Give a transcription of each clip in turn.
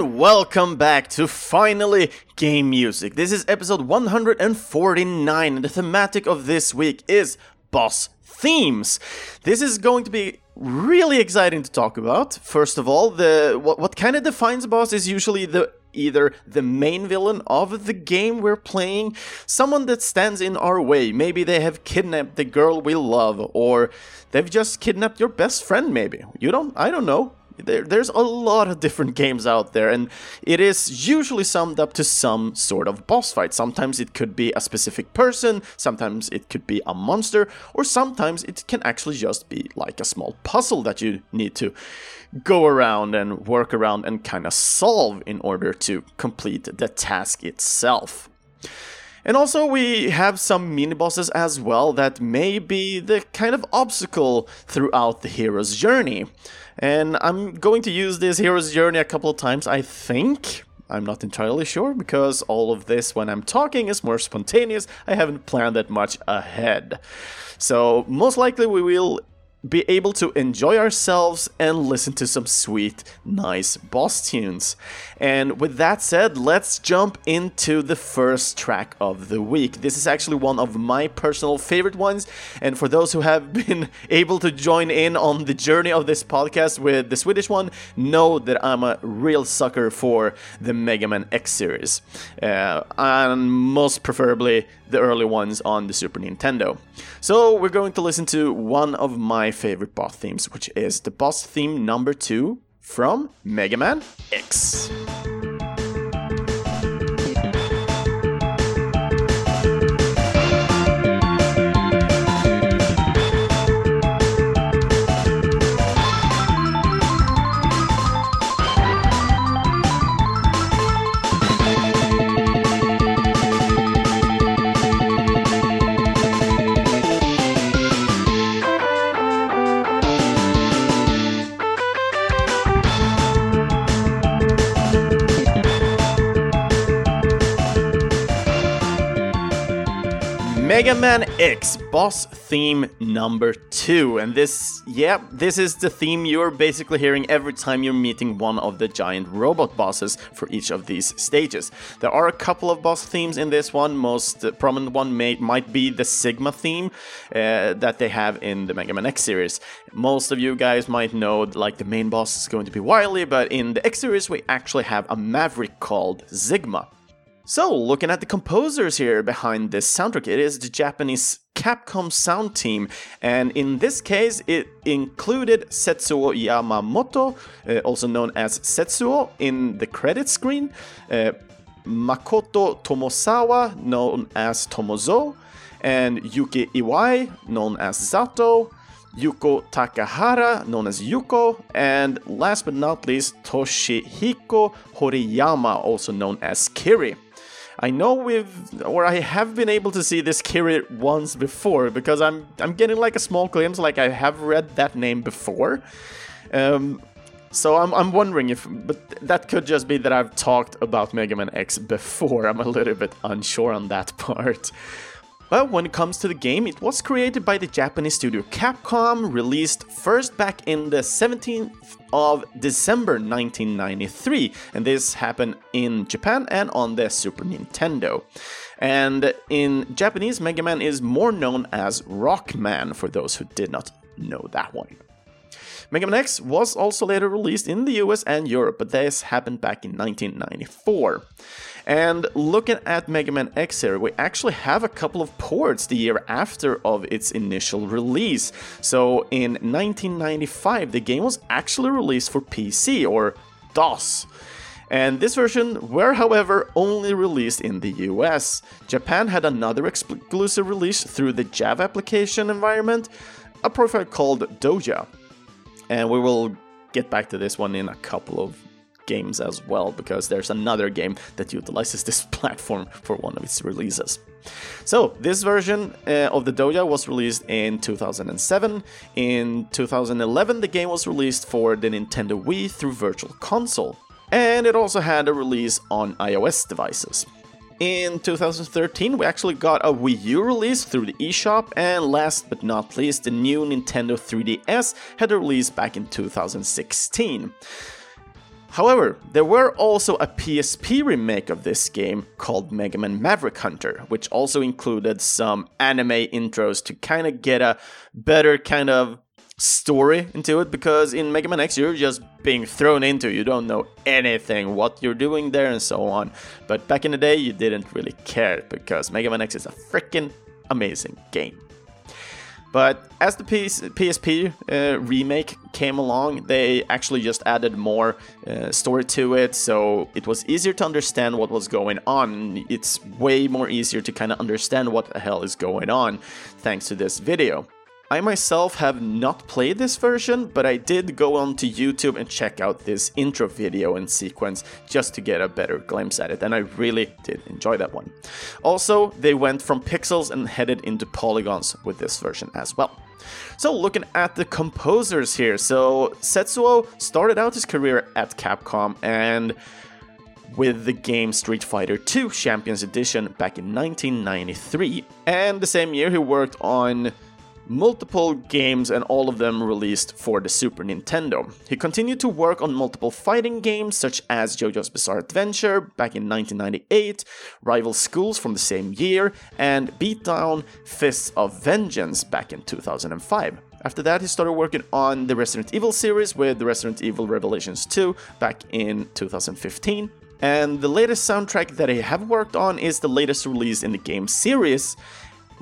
and welcome back to finally Game Music. This is episode 149, and the thematic of this week is boss themes. This is going to be really exciting to talk about. First of all, the what, what kind of defines a boss is usually the either the main villain of the game we're playing, someone that stands in our way. Maybe they have kidnapped the girl we love, or they've just kidnapped your best friend, maybe. You don't, I don't know. There, there's a lot of different games out there, and it is usually summed up to some sort of boss fight. Sometimes it could be a specific person, sometimes it could be a monster, or sometimes it can actually just be like a small puzzle that you need to go around and work around and kind of solve in order to complete the task itself. And also, we have some mini bosses as well that may be the kind of obstacle throughout the hero's journey. And I'm going to use this hero's journey a couple of times, I think. I'm not entirely sure because all of this, when I'm talking, is more spontaneous. I haven't planned that much ahead. So, most likely, we will be able to enjoy ourselves and listen to some sweet, nice boss tunes. And with that said, let's jump into the first track of the week. This is actually one of my personal favorite ones, and for those who have been able to join in on the journey of this podcast with the Swedish one, know that I'm a real sucker for the Mega Man X series, uh, and most preferably the early ones on the Super Nintendo. So we're going to listen to one of my favorite boss themes, which is the boss theme number two from Mega Man X. Mega Man X boss theme number two. And this, yeah, this is the theme you're basically hearing every time you're meeting one of the giant robot bosses for each of these stages. There are a couple of boss themes in this one. Most prominent one may, might be the Sigma theme uh, that they have in the Mega Man X series. Most of you guys might know, like, the main boss is going to be Wily, but in the X series, we actually have a Maverick called Sigma. So, looking at the composers here behind this soundtrack, it is the Japanese Capcom sound team, and in this case, it included Setsuo Yamamoto, uh, also known as Setsuo, in the credit screen, uh, Makoto Tomozawa, known as Tomozo, and Yuki Iwai, known as Zato, Yuko Takahara, known as Yuko, and last but not least, Toshihiko Horiyama, also known as Kiri. I know we've or I have been able to see this Kiri once before because I'm I'm getting like a small glimpse like I have read that name before. Um, so I'm, I'm wondering if, but that could just be that I've talked about Mega Man X before. I'm a little bit unsure on that part. Well, when it comes to the game, it was created by the Japanese studio Capcom, released first back in the 17th of December 1993, and this happened in Japan and on the Super Nintendo. And in Japanese, Mega Man is more known as Rockman for those who did not know that one. Mega Man X was also later released in the US and Europe, but this happened back in 1994. And looking at Mega Man X here, we actually have a couple of ports the year after of its initial release. So in 1995, the game was actually released for PC or DOS. And this version were, however, only released in the US. Japan had another exclusive release through the Java application environment, a profile called Doja. And we will get back to this one in a couple of games as well, because there's another game that utilizes this platform for one of its releases. So, this version uh, of the Doja was released in 2007. In 2011, the game was released for the Nintendo Wii through Virtual Console, and it also had a release on iOS devices. In 2013, we actually got a Wii U release through the eShop, and last but not least, the new Nintendo 3DS had a release back in 2016. However, there were also a PSP remake of this game called Mega Man Maverick Hunter, which also included some anime intros to kind of get a better kind of story into it because in Mega Man X you're just being thrown into you don't know anything what you're doing there and so on. But back in the day you didn't really care because Mega Man X is a freaking amazing game but as the PS- PSP uh, remake came along, they actually just added more uh, story to it, so it was easier to understand what was going on. It's way more easier to kind of understand what the hell is going on thanks to this video. I myself have not played this version, but I did go onto YouTube and check out this intro video and sequence just to get a better glimpse at it, and I really did enjoy that one. Also, they went from pixels and headed into polygons with this version as well. So, looking at the composers here, so Setsuo started out his career at Capcom and with the game Street Fighter II Champions Edition back in 1993. And the same year, he worked on multiple games and all of them released for the Super Nintendo. He continued to work on multiple fighting games such as JoJo's Bizarre Adventure back in 1998, Rival Schools from the same year, and Beatdown Fists of Vengeance back in 2005. After that, he started working on the Resident Evil series with the Resident Evil Revelations 2 back in 2015. And the latest soundtrack that I have worked on is the latest release in the game series,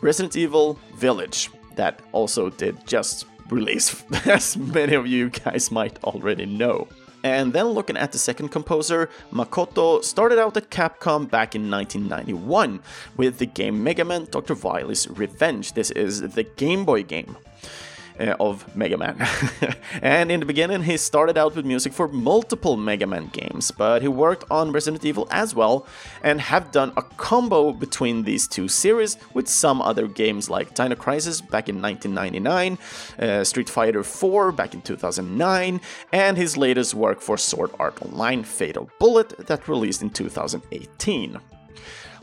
Resident Evil Village that also did just release, as many of you guys might already know. And then looking at the second composer, Makoto started out at Capcom back in 1991 with the game Mega Man Dr. Wily's Revenge. This is the Game Boy game uh, of Mega Man. and in the beginning, he started out with music for multiple Mega Man games, but he worked on Resident Evil as well and have done a combo between these two series with some other games like Dino Crisis back in 1999, uh, Street Fighter 4 back in 2009, and his latest work for Sword Art Online Fatal Bullet that released in 2018.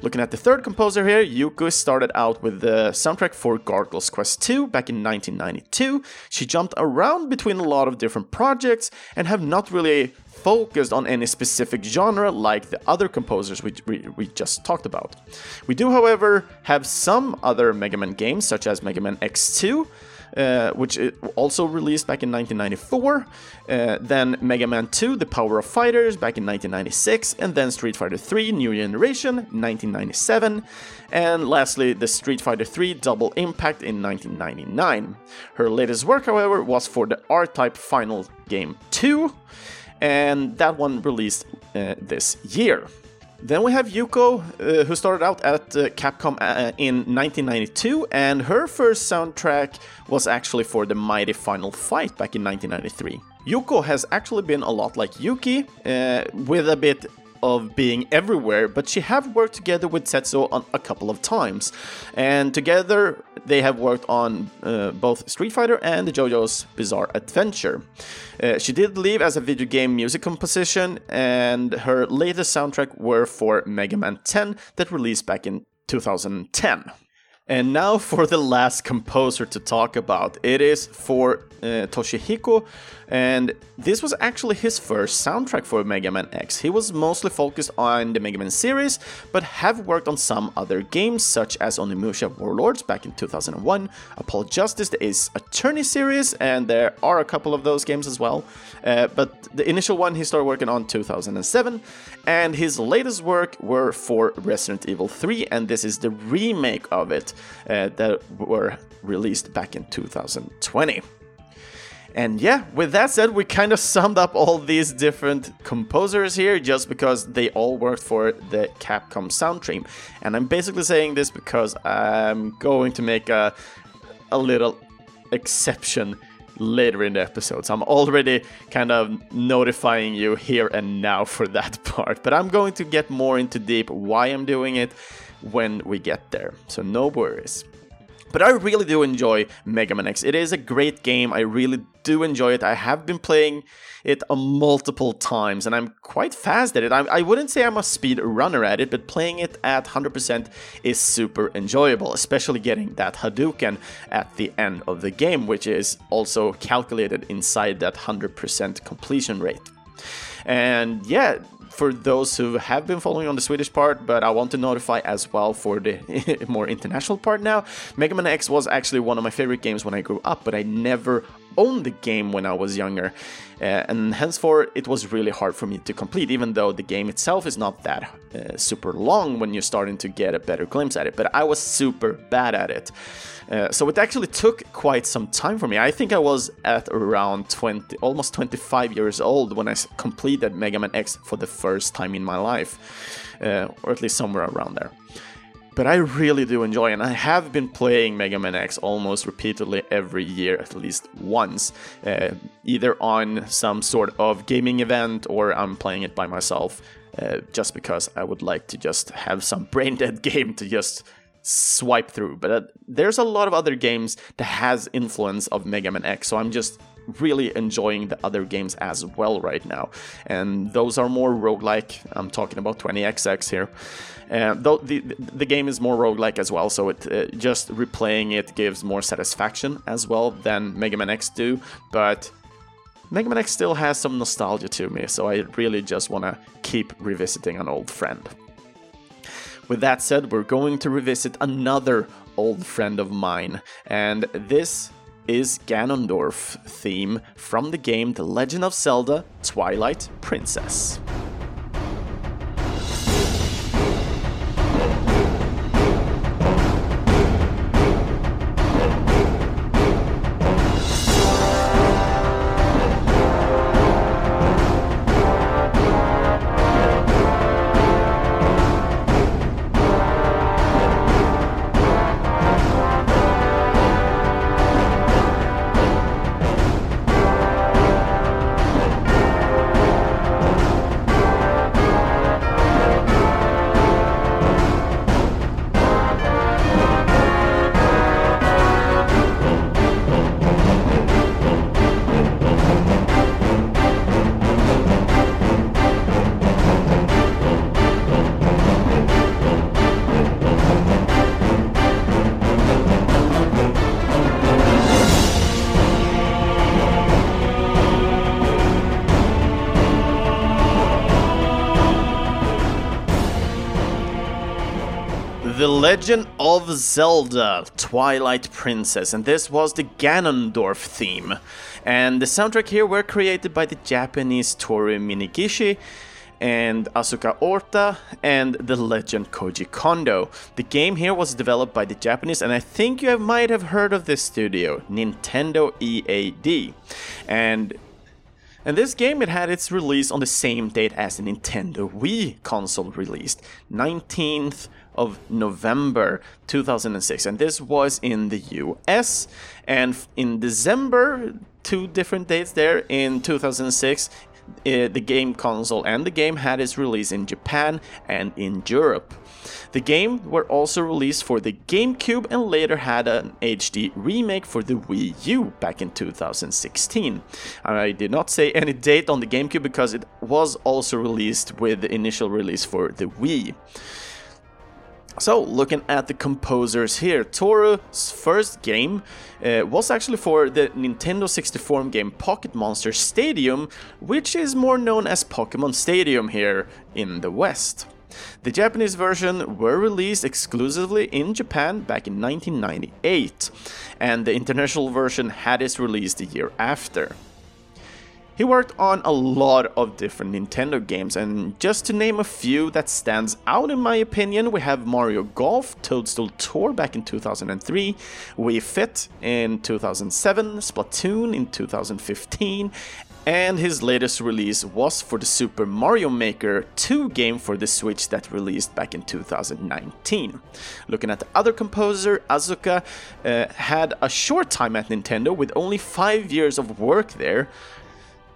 Looking at the third composer here, Yuko started out with the soundtrack for Gargoyle's Quest 2 back in 1992. She jumped around between a lot of different projects and have not really focused on any specific genre like the other composers we, we, we, just talked about. We do, however, have some other Mega Man games, such as Mega Man X2, uh, which also released back in 1994. Uh, then Mega Man 2, The Power of Fighters, back in 1996, and then Street Fighter 3, New Generation, 1997, and lastly, the Street Fighter 3 Double Impact in 1999. Her latest work, however, was for the R-Type Final Game 2, and that one released uh, this year. Then we have Yuko, uh, who started out at uh, Capcom uh, in 1992, and her first soundtrack was actually for the Mighty Final Fight back in 1993. Yuko has actually been a lot like Yuki, uh, with a bit of being everywhere, but she have worked together with Setsuo on a couple of times, and together they have worked on uh, both Street Fighter and JoJo's Bizarre Adventure. Uh, she did leave as a video game music composition, and her latest soundtrack were for Mega Man 10 that released back in 2010. And now for the last composer to talk about. It is for uh, Toshihiko, and this was actually his first soundtrack for Mega Man X. He was mostly focused on the Mega Man series, but have worked on some other games such as Onimusha Warlords back in 2001, Apollo Justice, the Ace Attorney series, and there are a couple of those games as well. Uh, but the initial one he started working on 2007, and his latest work were for Resident Evil 3, and this is the remake of it uh, that were released back in 2020. And yeah, with that said, we kind of summed up all these different composers here just because they all worked for the Capcom soundtrack. And I'm basically saying this because I'm going to make a, a little exception later in the episode. So I'm already kind of notifying you here and now for that part, but I'm going to get more into deep why I'm doing it when we get there. So no worries. But I really do enjoy Mega Man X. It is a great game. I really do enjoy it. I have been playing it multiple times and I'm quite fast at it. I, I wouldn't say I'm a speed runner at it, but playing it at 100% is super enjoyable, especially getting that Hadouken at the end of the game, which is also calculated inside that 100% completion rate. And yeah, for those who have been following on the Swedish part, but I want to notify as well for the more international part now. Mega Man X was actually one of my favorite games when I grew up, but I never owned the game when I was younger. Uh, and henceforth, it was really hard for me to complete, even though the game itself is not that uh, super long when you're starting to get a better glimpse at it. But I was super bad at it. Uh, so it actually took quite some time for me. I think I was at around 20, almost 25 years old when I completed Mega Man X for the first time in my life, uh, or at least somewhere around there. But I really do enjoy, and I have been playing Mega Man X almost repeatedly every year, at least once, uh, either on some sort of gaming event or I'm playing it by myself, uh, just because I would like to just have some brain dead game to just swipe through. But uh, there's a lot of other games that has influence of Mega Man X, so I'm just really enjoying the other games as well right now. And those are more roguelike. I'm talking about 20XX here. Uh, though the the game is more roguelike as well, so it uh, just replaying it gives more satisfaction as well than Mega Man X do. But Mega Man X still has some nostalgia to me, so I really just want to keep revisiting an old friend. With that said, we're going to revisit another old friend of mine, and this is Ganondorf theme from the game The Legend of Zelda Twilight Princess. Legend of Zelda Twilight Princess, and this was the Ganondorf theme. And the soundtrack here were created by the Japanese Toru Minegishi and Asuka Ohta and the legend Koji Kondo. The game here was developed by the Japanese, and I think you might have heard of this studio, Nintendo EAD. And and this game it had its release on the same date as the Nintendo Wii console released, 19th of November 2006, and this was in the US. And in December, two different dates there in 2006, uh, the game console and the game had its release in Japan and in Europe. The game were also released for the GameCube and later had an HD remake for the Wii U back in 2016. I did not say any date on the GameCube because it was also released with the initial release for the Wii. So, looking at the composers here, Toru's first game uh, was actually for the Nintendo 64 game Pocket Monster Stadium, which is more known as Pokemon Stadium here in the West. The Japanese version were released exclusively in Japan back in 1998, and the international version had its release the year after. He worked on a lot of different Nintendo games, and just to name a few that stands out in my opinion, we have Mario Golf, Toadstool Tour back in 2003, Wii Fit in 2007, Splatoon in 2015, and his latest release was for the Super Mario Maker 2 game for the Switch that released back in 2019. Looking at the other composer, Asuka uh, had a short time at Nintendo with only 5 years of work there.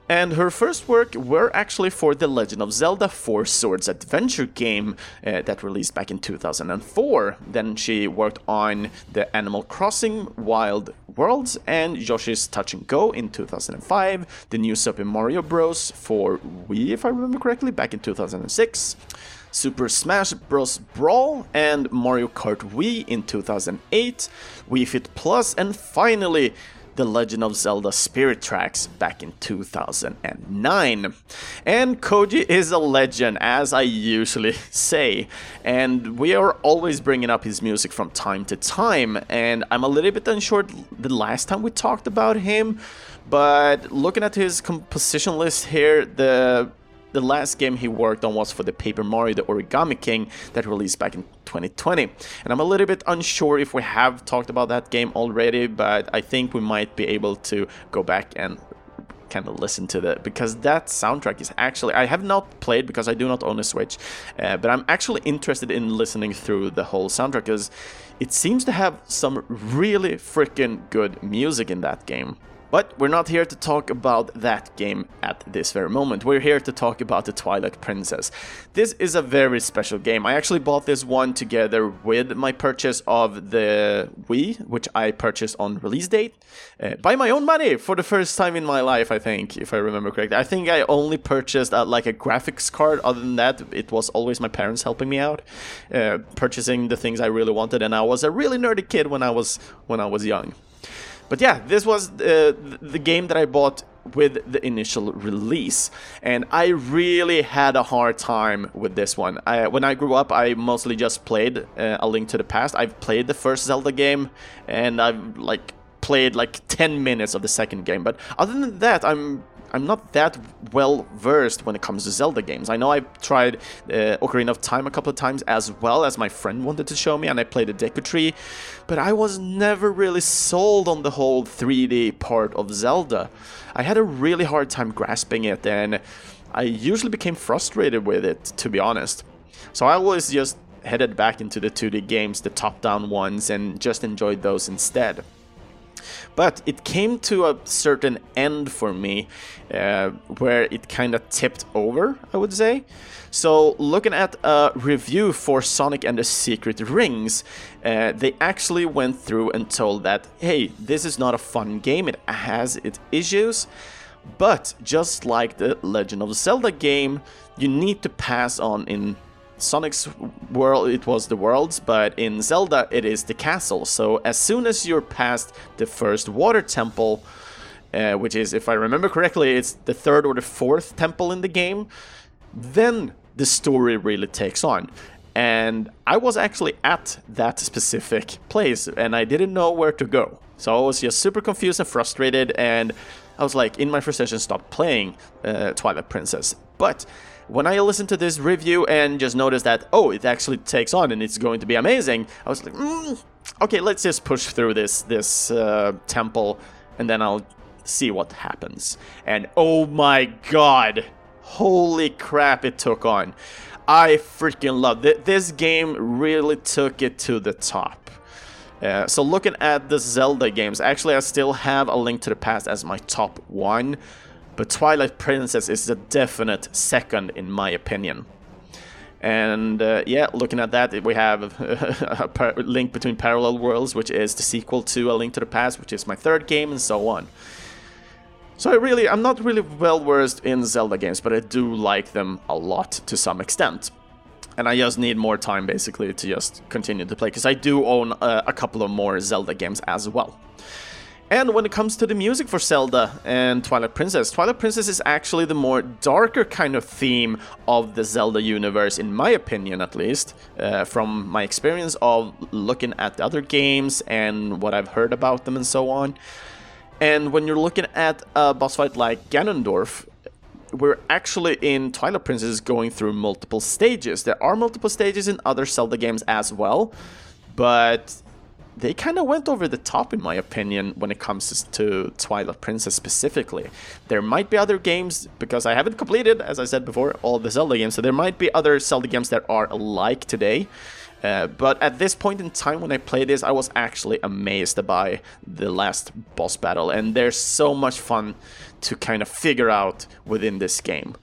And her first work were actually for The Legend of Zelda Four Swords adventure game uh, that released back in 2004. Then she worked on the Animal Crossing Wild Worlds and Yoshi's Touch and Go in 2005, the new Super Mario Bros. for Wii, if I remember correctly, back in 2006. Super Smash Bros. Brawl and Mario Kart Wii in 2008, Wii Fit Plus, and finally The Legend of Zelda Spirit Tracks back in 2009. And Koji is a legend, as I usually say, and we are always bringing up his music from time to time, and I'm a little bit unsure the last time we talked about him, but looking at his composition list here, the the last game he worked on was for the Paper Mario The Origami King that released back in 2020. And I'm a little bit unsure if we have talked about that game already, but I think we might be able to go back and kind of listen to that because that soundtrack is actually I have not played because I do not own a Switch, uh, but I'm actually interested in listening through the whole soundtrack because it seems to have some really freaking good music in that game. But we're not here to talk about that game at this very moment. We're here to talk about the Twilight Princess. This is a very special game. I actually bought this one together with my purchase of the Wii, which I purchased on release date, uh, by my own money for the first time in my life, I think, if I remember correctly. I think I only purchased uh, like a graphics card. Other than that, it was always my parents helping me out, uh, purchasing the things I really wanted, and I was a really nerdy kid when I was when I was young. But yeah, this was uh, the game that I bought with the initial release and I really had a hard time with this one. I, when I grew up I mostly just played uh, A Link to the Past. I've played the first Zelda game and I've like played like 10 minutes of the second game but other than that I'm I'm not that well versed when it comes to Zelda games. I know I've tried uh, Ocarina of Time a couple of times as well as my friend wanted to show me, and I played a Deku Tree, but I was never really sold on the whole 3D part of Zelda. I had a really hard time grasping it, and I usually became frustrated with it, to be honest. So I always just headed back into the 2D games, the top down ones, and just enjoyed those instead. But it came to a certain end for me uh, where it kind of tipped over, I would say. So, looking at a review for Sonic and the Secret Rings, uh, they actually went through and told that, hey, this is not a fun game, it has its issues. But just like the Legend of Zelda game, you need to pass on in Sonic's world, it was the worlds, but in Zelda, it is the castle. So as soon as you're past the first water temple, uh, which is, if I remember correctly, it's the third or the fourth temple in the game, then the story really takes on. And I was actually at that specific place and I didn't know where to go. So I was just super confused and frustrated, and I was like, in my frustration, stopped playing uh, Twilight Princess. But when I listened to this review and just noticed that, oh, it actually takes on and it's going to be amazing, I was like, mm, okay, let's just push through this this uh, temple and then I'll see what happens. And oh my god, holy crap, it took on. I freaking love it. This game really took it to the top. Uh, so looking at the Zelda games, actually I still have A Link to the Past as my top one but Twilight Princess is a definite second in my opinion. And uh, yeah, looking at that, we have a link between Parallel Worlds, which is the sequel to A Link to the Past, which is my third game, and so on. So I really, I'm not really well versed in Zelda games, but I do like them a lot to some extent. And I just need more time basically to just continue to play, because I do own uh, a couple of more Zelda games as well. And when it comes to the music for Zelda and Twilight Princess, Twilight Princess is actually the more darker kind of theme of the Zelda universe, in my opinion at least, uh, from my experience of looking at the other games and what I've heard about them and so on. And when you're looking at a boss fight like Ganondorf, we're actually in Twilight Princess going through multiple stages. There are multiple stages in other Zelda games as well, but they kind of went over the top, in my opinion, when it comes to Twilight Princess specifically. There might be other games, because I haven't completed, as I said before, all the Zelda games, so there might be other Zelda games that are alike today. Uh, but at this point in time when I played this, I was actually amazed by the last boss battle, and there's so much fun to kind of figure out within this game.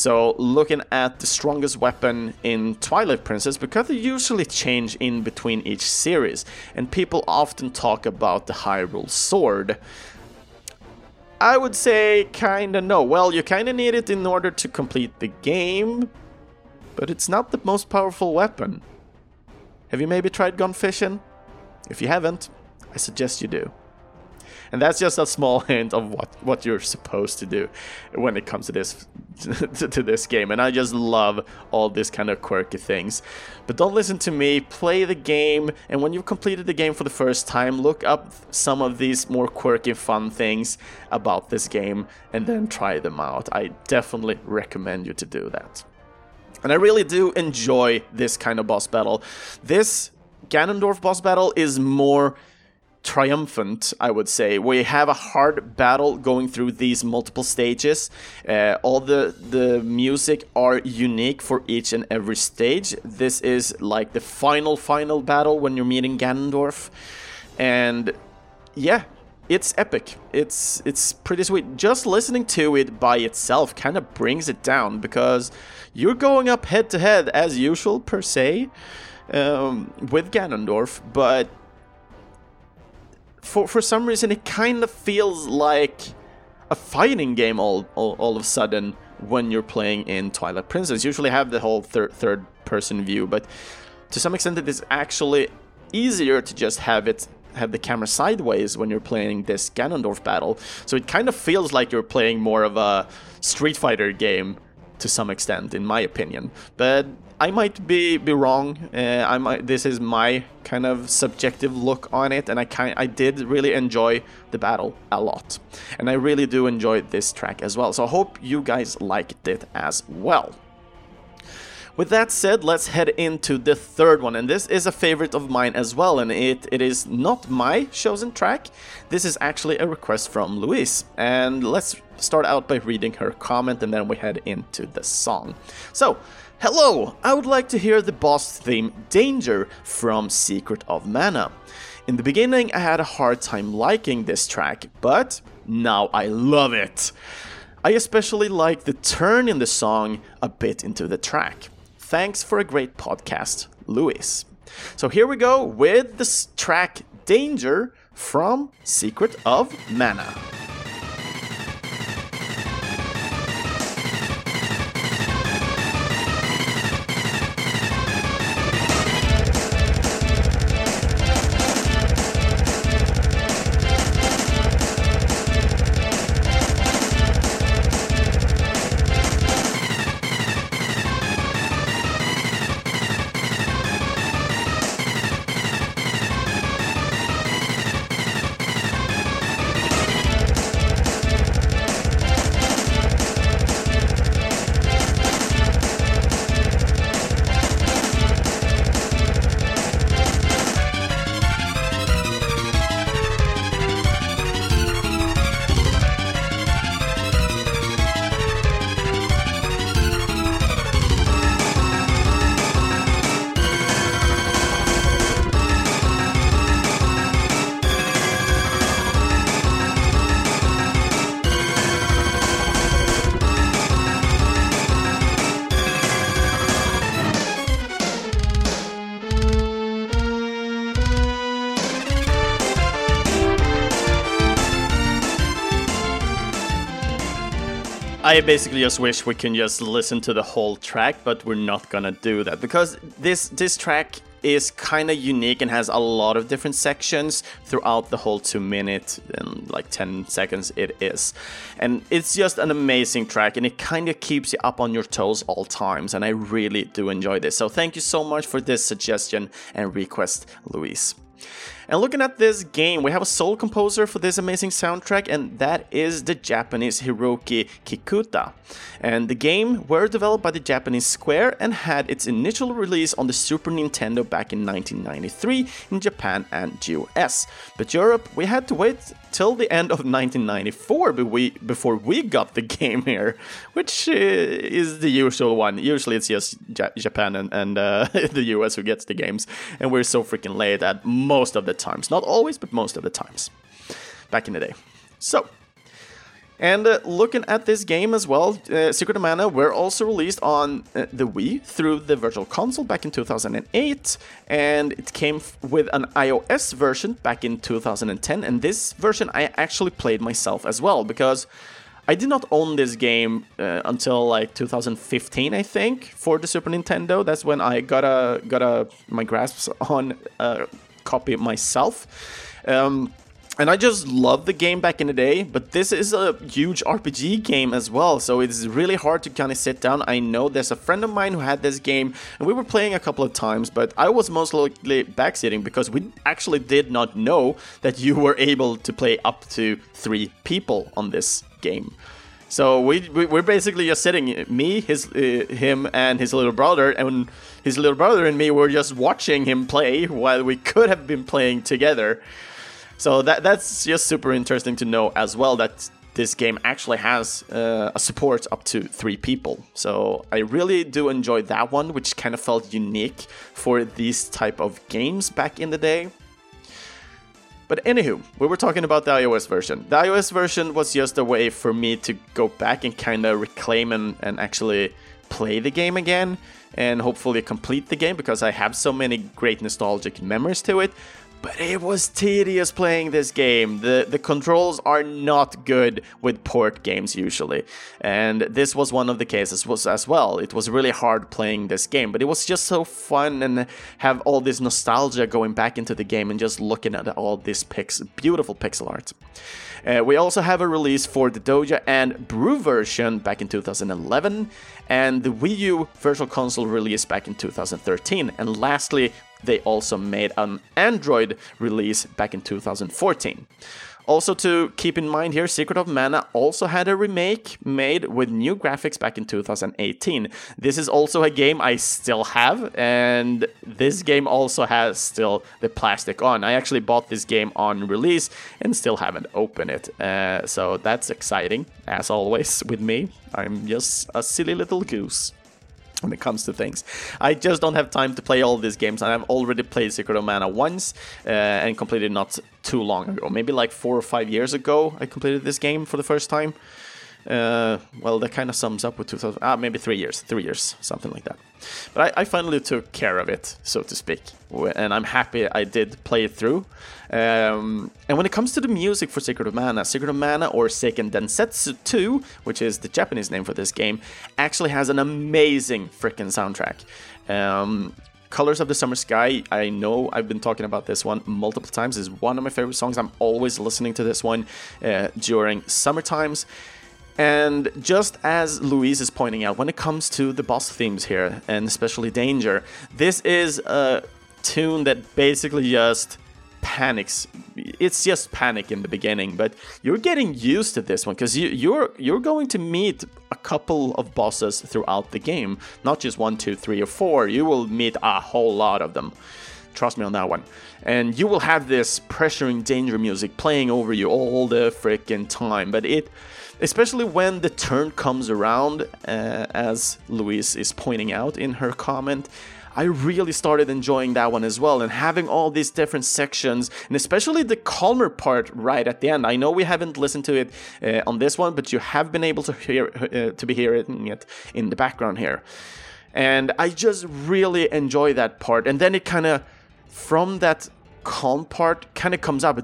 So looking at the strongest weapon in Twilight Princess, because they usually change in between each series, and people often talk about the Hyrule Sword. I would say kinda no. Well, you kinda need it in order to complete the game, but it's not the most powerful weapon. Have you maybe tried gun fishing? If you haven't, I suggest you do. And that's just a small hint of what, what you're supposed to do when it comes to this to, to this game. And I just love all these kind of quirky things. But don't listen to me, play the game, and when you've completed the game for the first time, look up some of these more quirky, fun things about this game and then try them out. I definitely recommend you to do that. And I really do enjoy this kind of boss battle. This Ganondorf boss battle is more triumphant, I would say. We have a hard battle going through these multiple stages. Uh, all the the music are unique for each and every stage. This is like the final final battle when you're meeting Ganondorf, and yeah. It's epic. It's it's pretty sweet. Just listening to it by itself kind of brings it down because you're going up head to head as usual per se um, with Ganondorf, but for for some reason it kind of feels like a fighting game all, all, all of a sudden when you're playing in Twilight Princess. You usually have the whole third third person view, but to some extent it is actually easier to just have it have the camera sideways when you're playing this Ganondorf battle. So it kind of feels like you're playing more of a Street Fighter game to some extent, in my opinion. But I might be be wrong. Uh, I might. This is my kind of subjective look on it, and I kind I did really enjoy the battle a lot, and I really do enjoy this track as well. So I hope you guys liked it as well. With that said, let's head into the third one, and this is a favorite of mine as well, and it, it is not my chosen track. This is actually a request from Louise, and let's start out by reading her comment, and then we head into the song. So, Hello! I would like to hear the boss theme Danger from Secret of Mana. In the beginning, I had a hard time liking this track, but now I love it. I especially like the turn in the song a bit into the track. Thanks for a great podcast, Louise. So here we go with the track Danger from Secret of Mana. I basically just wish we can just listen to the whole track, but we're not gonna do that because this this track is kind of unique and has a lot of different sections throughout the whole two minute and like 10 seconds it is. And it's just an amazing track and it kind of keeps you up on your toes all times and i really do enjoy this. So thank you so much for this suggestion and request Louise and looking at this game, we have a sole composer for this amazing soundtrack, and that is the Japanese Hiroki Kikuta. And the game were developed by the Japanese Square and had its initial release on the Super Nintendo back in 1993 in Japan and US. But Europe, we had to wait till the end of 1994 before we got the game here, which uh, is the usual one. Usually it's just Japan and, and uh, the US who gets the games, and we're so freaking late at most of the times. Not always, but most of the times. Back in the day. So, and uh, looking at this game as well, uh, Secret of Mana were also released on uh, the Wii through the Virtual Console back in 2008, and it came with an iOS version back in 2010. And this version I actually played myself as well because I did not own this game uh, until like 2015, I think, for the Super Nintendo. That's when I got a got a my grasp on copy myself. Um, and I just loved the game back in the day, but this is a huge RPG game as well, so it's really hard to kind of sit down. I know there's a friend of mine who had this game, and we were playing a couple of times, but I was most likely backsitting because we actually did not know that you were able to play up to three people on this game. So we, we are basically just sitting, me, his, uh, him, and his little brother, and his little brother and me were just watching him play while we could have been playing together. So that that's just super interesting to know as well that this game actually has uh, a support up to three people. So I really do enjoy that one, which kind of felt unique for these type of games back in the day. But anywho, we were talking about the iOS version. The iOS version was just a way for me to go back and kind of reclaim and, and actually play the game again and hopefully complete the game because I have so many great nostalgic memories to it but it was tedious playing this game. The the controls are not good with port games usually. And this was one of the cases was as well. It was really hard playing this game, but it was just so fun and have all this nostalgia going back into the game and just looking at all this pix beautiful pixel art. Uh, we also have a release for the Doja and Brew version back in 2011, and the Wii U Virtual Console release back in 2013. And lastly, they also made an Android release back in 2014. Also, to keep in mind here, Secret of Mana also had a remake made with new graphics back in 2018. This is also a game I still have, and this game also has still the plastic on. I actually bought this game on release and still haven't opened it, uh, so that's exciting, as always with me. I'm just a silly little goose when it comes to things. I just don't have time to play all these games, I've already played Secret of Mana once uh, and completed not too long ago. Maybe like four or five years ago, I completed this game for the first time. Uh, well, that kind of sums up with 2000, ah, maybe three years, three years, something like that. But I, I, finally took care of it, so to speak, and I'm happy I did play it through. Um, and when it comes to the music for Secret of Mana, Secret of Mana or Seiken Densetsu 2, which is the Japanese name for this game, actually has an amazing freaking soundtrack. Um, Colors of the Summer Sky, I know I've been talking about this one multiple times, is one of my favorite songs. I'm always listening to this one uh, during summer times. And just as Louise is pointing out, when it comes to the boss themes here, and especially Danger, this is a tune that basically just panics. It's just panic in the beginning, but you're getting used to this one because you, you're you're going to meet a couple of bosses throughout the game, not just one, two, three, or four. You will meet a whole lot of them. Trust me on that one. And you will have this pressuring danger music playing over you all the freaking time, but it especially when the turn comes around, uh, as Louise is pointing out in her comment. I really started enjoying that one as well, and having all these different sections, and especially the calmer part right at the end. I know we haven't listened to it uh, on this one, but you have been able to hear uh, to be hearing it in the background here, and I just really enjoy that part. And then it kind of from that calm part kind of comes up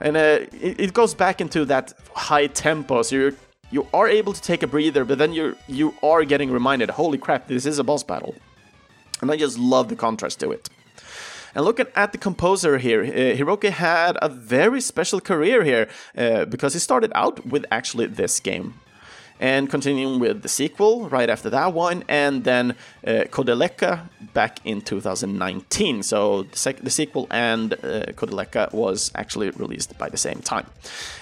and uh, it, it goes back into that high tempo so you're you are able to take a breather but then you're you are getting reminded holy crap this is a boss battle. And i just love the contrast to it. And looking at the composer here, uh, Hiroki had a very special career here uh, because he started out with actually this game and continuing with the sequel right after that one, and then uh, Koudelka back in 2019. So the, sec- the sequel and uh, Koudelka was actually released by the same time.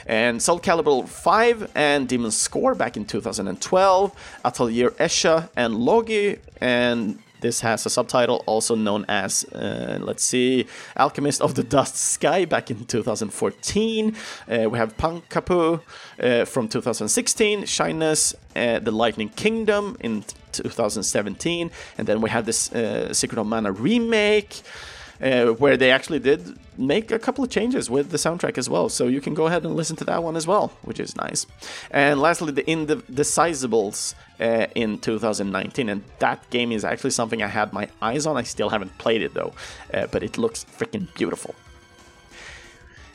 And Soul Calibur 5 and Demon's Score back in 2012, Atelier Escha and Logy, and this has a subtitle also known as, uh, let's see, Alchemist of the Dusk Sky back in 2014. Uh, we have Pankapu uh, from 2016, Shiness, uh, The Lightning Kingdom in 2017, and then we have this uh, Secret of Mana remake. Uh, where they actually did make a couple of changes with the soundtrack as well. So you can go ahead and listen to that one as well, which is nice. And lastly, the Indivisibles uh, in 2019, and that game is actually something I had my eyes on. I still haven't played it though, uh, but it looks freaking beautiful.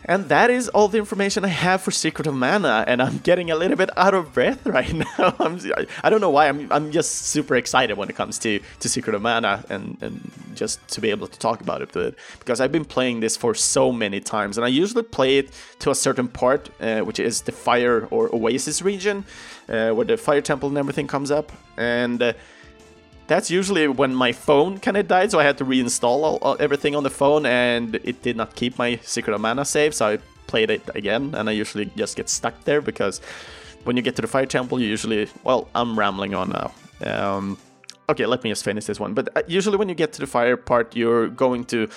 And that is all the information I have for Secret of Mana, and I'm getting a little bit out of breath right now. I'm, I don't know why. I'm, I'm just super excited when it comes to, to Secret of Mana and, and just to be able to talk about it. But, because I've been playing this for so many times, and I usually play it to a certain part, uh, which is the Fire or Oasis region, uh, where the Fire Temple and everything comes up. And uh, that's usually when my phone kind of died, so I had to reinstall all, all, everything on the phone, and it did not keep my Secret of Mana save, so I played it again, and I usually just get stuck there because when you get to the Fire Temple, you usually, well, I'm rambling on now. Um, okay, let me just finish this one. But uh, usually, when you get to the fire part, you're going to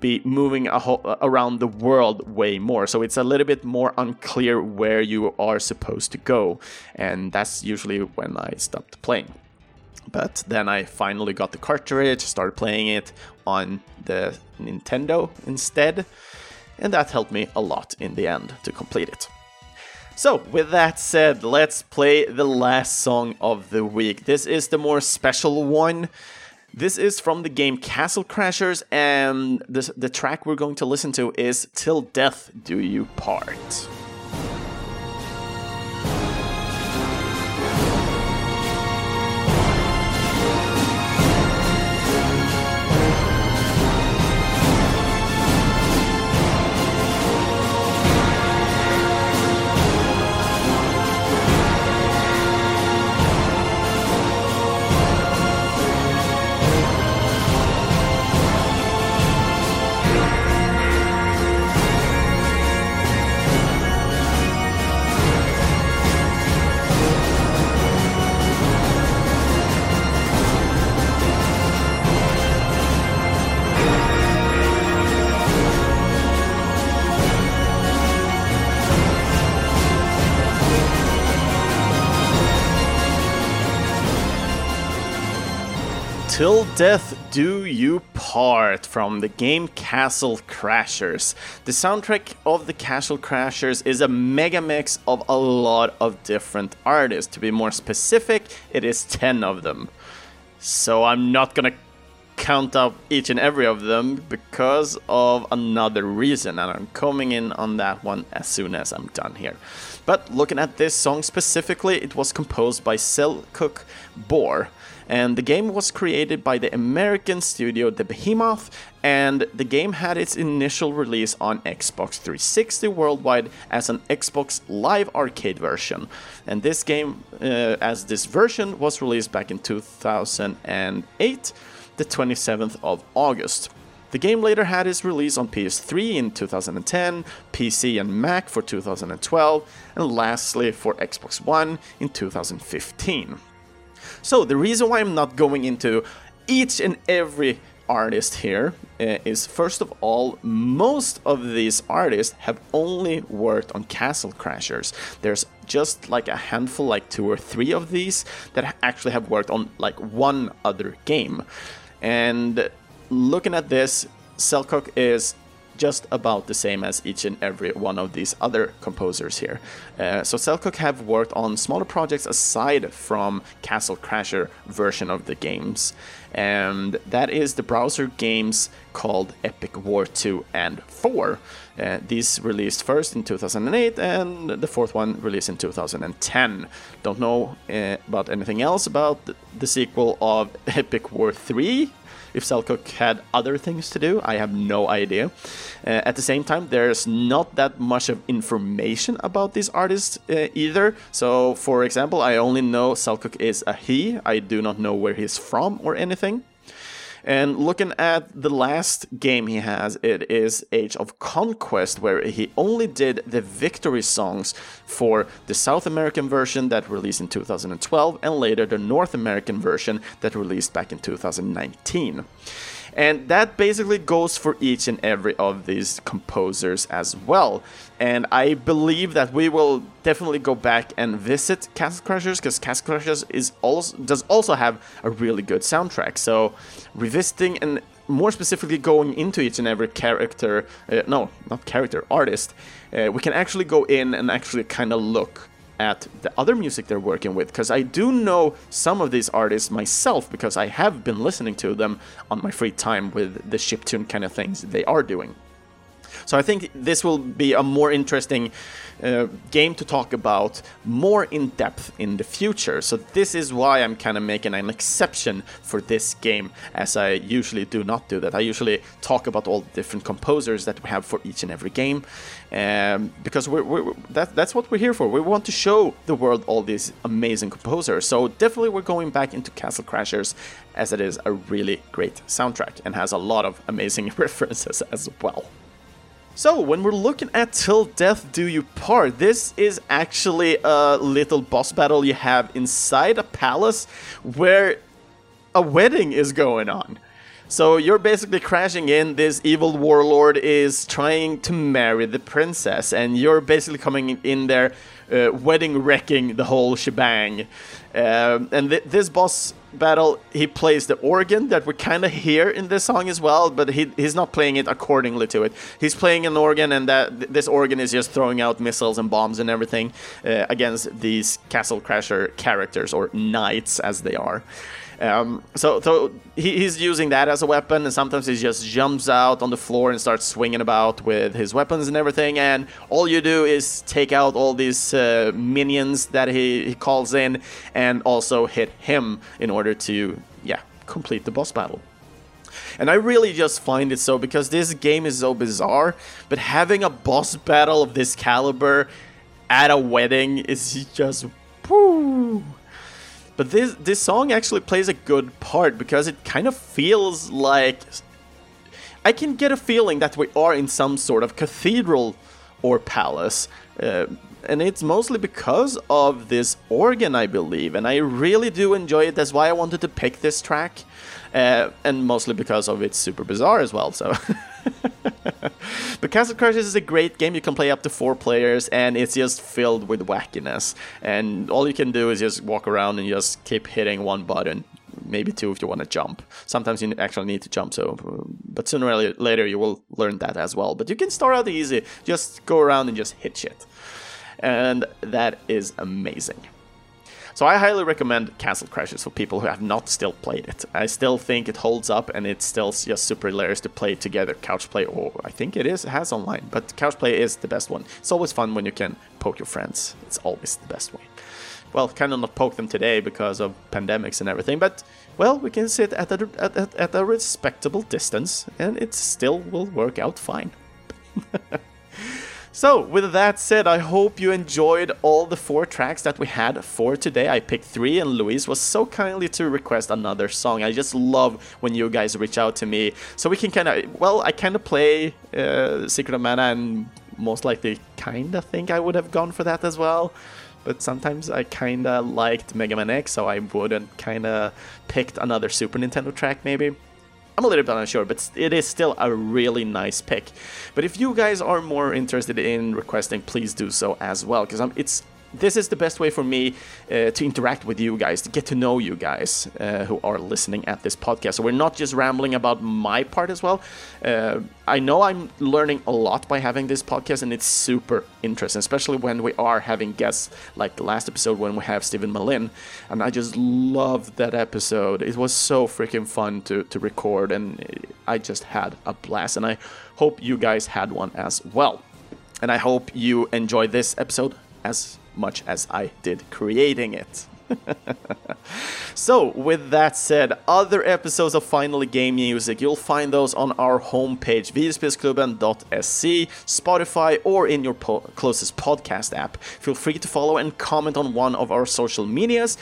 be moving around the world way more. So it's a little bit more unclear where you are supposed to go. And that's usually when I stopped playing. But then I finally got the cartridge, started playing it on the Nintendo instead, and that helped me a lot in the end to complete it. So, with that said, let's play the last song of the week. This is the more special one. This is from the game Castle Crashers, and the, the track we're going to listen to is Till Death Do You Part. Death Do You Part from the game Castle Crashers. The soundtrack of the Castle Crashers is a mega mix of a lot of different artists. To be more specific, it is 10 of them. So I'm not gonna count up each and every of them because of another reason, and I'm coming in on that one as soon as I'm done here. But looking at this song specifically, it was composed by Selçuk Bor and the game was created by the American studio The Behemoth, and the game had its initial release on Xbox 360 worldwide as an Xbox Live Arcade version. And this game, uh, as this version, was released back in 2008, the 27th of August. The game later had its release on PS3 in 2010, PC and Mac for 2012, and lastly for Xbox One in 2015. So the reason why I'm not going into each and every artist here uh, is first of all, most of these artists have only worked on Castle Crashers. There's just like a handful, like two or three of these that actually have worked on like one other game. And looking at this, Selçuk is just about the same as each and every one of these other composers here. Uh, so Selçuk have worked on smaller projects aside from Castle Crasher version of the games, and that is the browser games called Epic War 2 and 4. Uh, these released first in 2008 and the fourth one released in 2010. Don't know uh, about anything else about the sequel of Epic War 3 if Selçuk had other things to do, I have no idea. Uh, at the same time, there's not that much of information about these artists uh, either. So, for example, I only know Selçuk is a he. I do not know where he's from or anything. And looking at the last game he has, it is Age of Conquest, where he only did the victory songs for the South American version that released in 2012 and later the North American version that released back in 2019. And that basically goes for each and every of these composers as well. And I believe that we will definitely go back and visit Castle Crashers because Castle Crashers is also does also have a really good soundtrack. So revisiting and more specifically going into each and every character, uh, no, not character, artist, uh, we can actually go in and actually kind of look at the other music they're working with because I do know some of these artists myself because I have been listening to them on my free time with the chiptune kind of things they are doing. So I think this will be a more interesting uh, game to talk about more in depth in the future. So this is why I'm kind of making an exception for this game, as I usually do not do that. I usually talk about all the different composers that we have for each and every game, um, because we're, we're, that, that's what we're here for. We want to show the world all these amazing composers. So definitely we're going back into Castle Crashers, as it is a really great soundtrack and has a lot of amazing references as well. So, when we're looking at Till Death Do You Part, this is actually a little boss battle you have inside a palace where a wedding is going on. So you're basically crashing in. This evil warlord is trying to marry the princess, and you're basically coming in there, uh, wedding wrecking the whole shebang. Um, and th- this boss battle, he plays the organ that we kind of hear in this song as well, but he, he's not playing it accordingly to it. He's playing an organ, and that th- this organ is just throwing out missiles and bombs and everything uh, against these Castle Crasher characters, or knights as they are. Um, so, so he, he's using that as a weapon, and sometimes he just jumps out on the floor and starts swinging about with his weapons and everything. And all you do is take out all these uh, minions that he, he calls in, and also hit him in order to, yeah, complete the boss battle. And I really just find it so because this game is so bizarre, but having a boss battle of this caliber at a wedding is just woo. But this this song actually plays a good part because it kind of feels like I can get a feeling that we are in some sort of cathedral or palace. Uh, and it's mostly because of this organ, I believe, and I really do enjoy it. That's why I wanted to pick this track, uh, and mostly because of it's super bizarre as well. So, but Castle Crashers is a great game. You can play up to four players, and it's just filled with wackiness. And all you can do is just walk around and just keep hitting one button, maybe two if you want to jump. Sometimes you actually need to jump, so but sooner or later you will learn that as well. But you can start out easy, just go around and just hit shit and that is amazing. So I highly recommend Castle Crashers for people who have not still played it. I still think it holds up and it's still just super hilarious to play together. Couch play, or I think it is, it has online, but couch play is the best one. It's always fun when you can poke your friends. It's always the best way. Well, kind of not poke them today because of pandemics and everything, but well, we can sit at a, at, at a respectable distance and it still will work out fine. So, with that said, I hope you enjoyed all the four tracks that we had for today. I picked three, and Louise was so kindly to request another song. I just love when you guys reach out to me so we can kind of, well, I kind of play uh, Secret of Mana and most likely kind of think I would have gone for that as well. But sometimes I kind of liked Mega Man X, so I wouldn't kind of picked another Super Nintendo track maybe. I'm a little bit unsure, but it is still a really nice pick. But if you guys are more interested in requesting, please do so as well, because um, it's this is the best way for me uh, to interact with you guys, to get to know you guys uh, who are listening at this podcast. So we're not just rambling about my part as well. Uh, I know I'm learning a lot by having this podcast, and it's super interesting, especially when we are having guests like the last episode when we have Stephen Malin. And I just loved that episode. It was so freaking fun to, to record, and I just had a blast. And I hope you guys had one as well. And I hope you enjoyed this episode as much as I did creating it. so, with that said, other episodes of Finally Game Music, you'll find those on our homepage, videospelsklubben.se, Spotify, or in your po- closest podcast app. Feel free to follow and comment on one of our social medias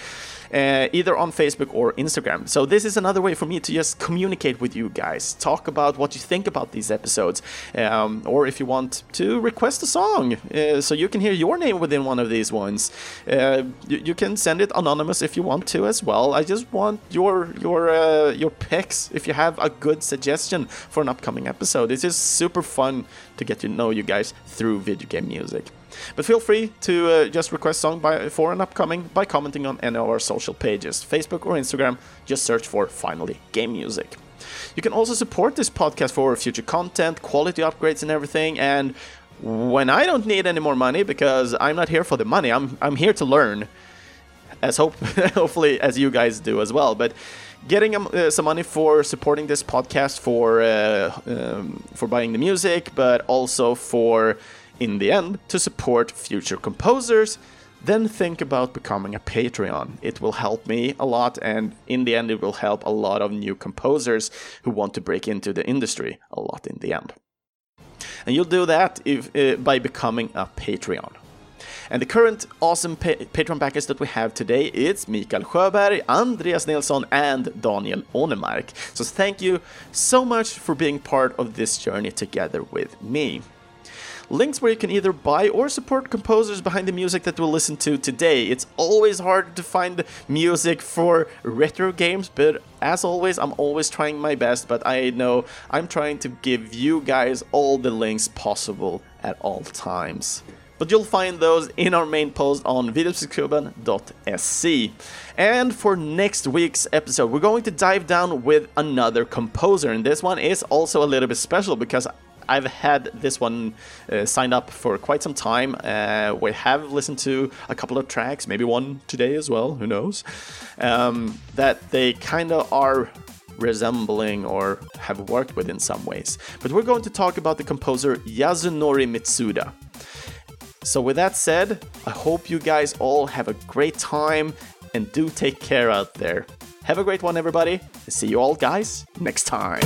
uh, either on Facebook or Instagram. So this is another way for me to just communicate with you guys, talk about what you think about these episodes, um, or if you want to request a song, uh, so you can hear your name within one of these ones. Uh, you, you, can send it anonymous if you want to as well. I just want your your uh, your picks if you have a good suggestion for an upcoming episode. It's just super fun to get to know you guys through video game music. But feel free to uh, just request song by, for an upcoming by commenting on any of our social pages, Facebook or Instagram. Just search for Finally Game Music. You can also support this podcast for future content, quality upgrades, and everything. And when I don't need any more money, because I'm not here for the money, I'm I'm here to learn. As hope hopefully as you guys do as well. But getting um, uh, some money for supporting this podcast for uh, um, for buying the music, but also for in the end to support future composers. Then think about becoming a Patreon. It will help me a lot, and in the end, it will help a lot of new composers who want to break into the industry a lot in the end. And you'll do that if, uh, by becoming a Patreon. And the current awesome pa Patreon backers that we have today, it's Mikael Sjöberg, Andreas Nilsson, and Daniel Onemark. So thank you so much for being part of this journey together with me. Links where you can either buy or support composers behind the music that we'll listen to today. It's always hard to find music for retro games, but as always, I'm always trying my best, but I know I'm trying to give you guys all the links possible at all times but you'll find those in our main post on videomusikklubben.se. And for next week's episode, we're going to dive down with another composer, and this one is also a little bit special because I've had this one uh, signed up for quite some time. Uh, we have listened to a couple of tracks, maybe one today as well, who knows, um, that they kind of are resembling or have worked with in some ways. But we're going to talk about the composer Yasunori Mitsuda. So, with that said, I hope you guys all have a great time and do take care out there. Have a great one, everybody. See you all, guys, next time.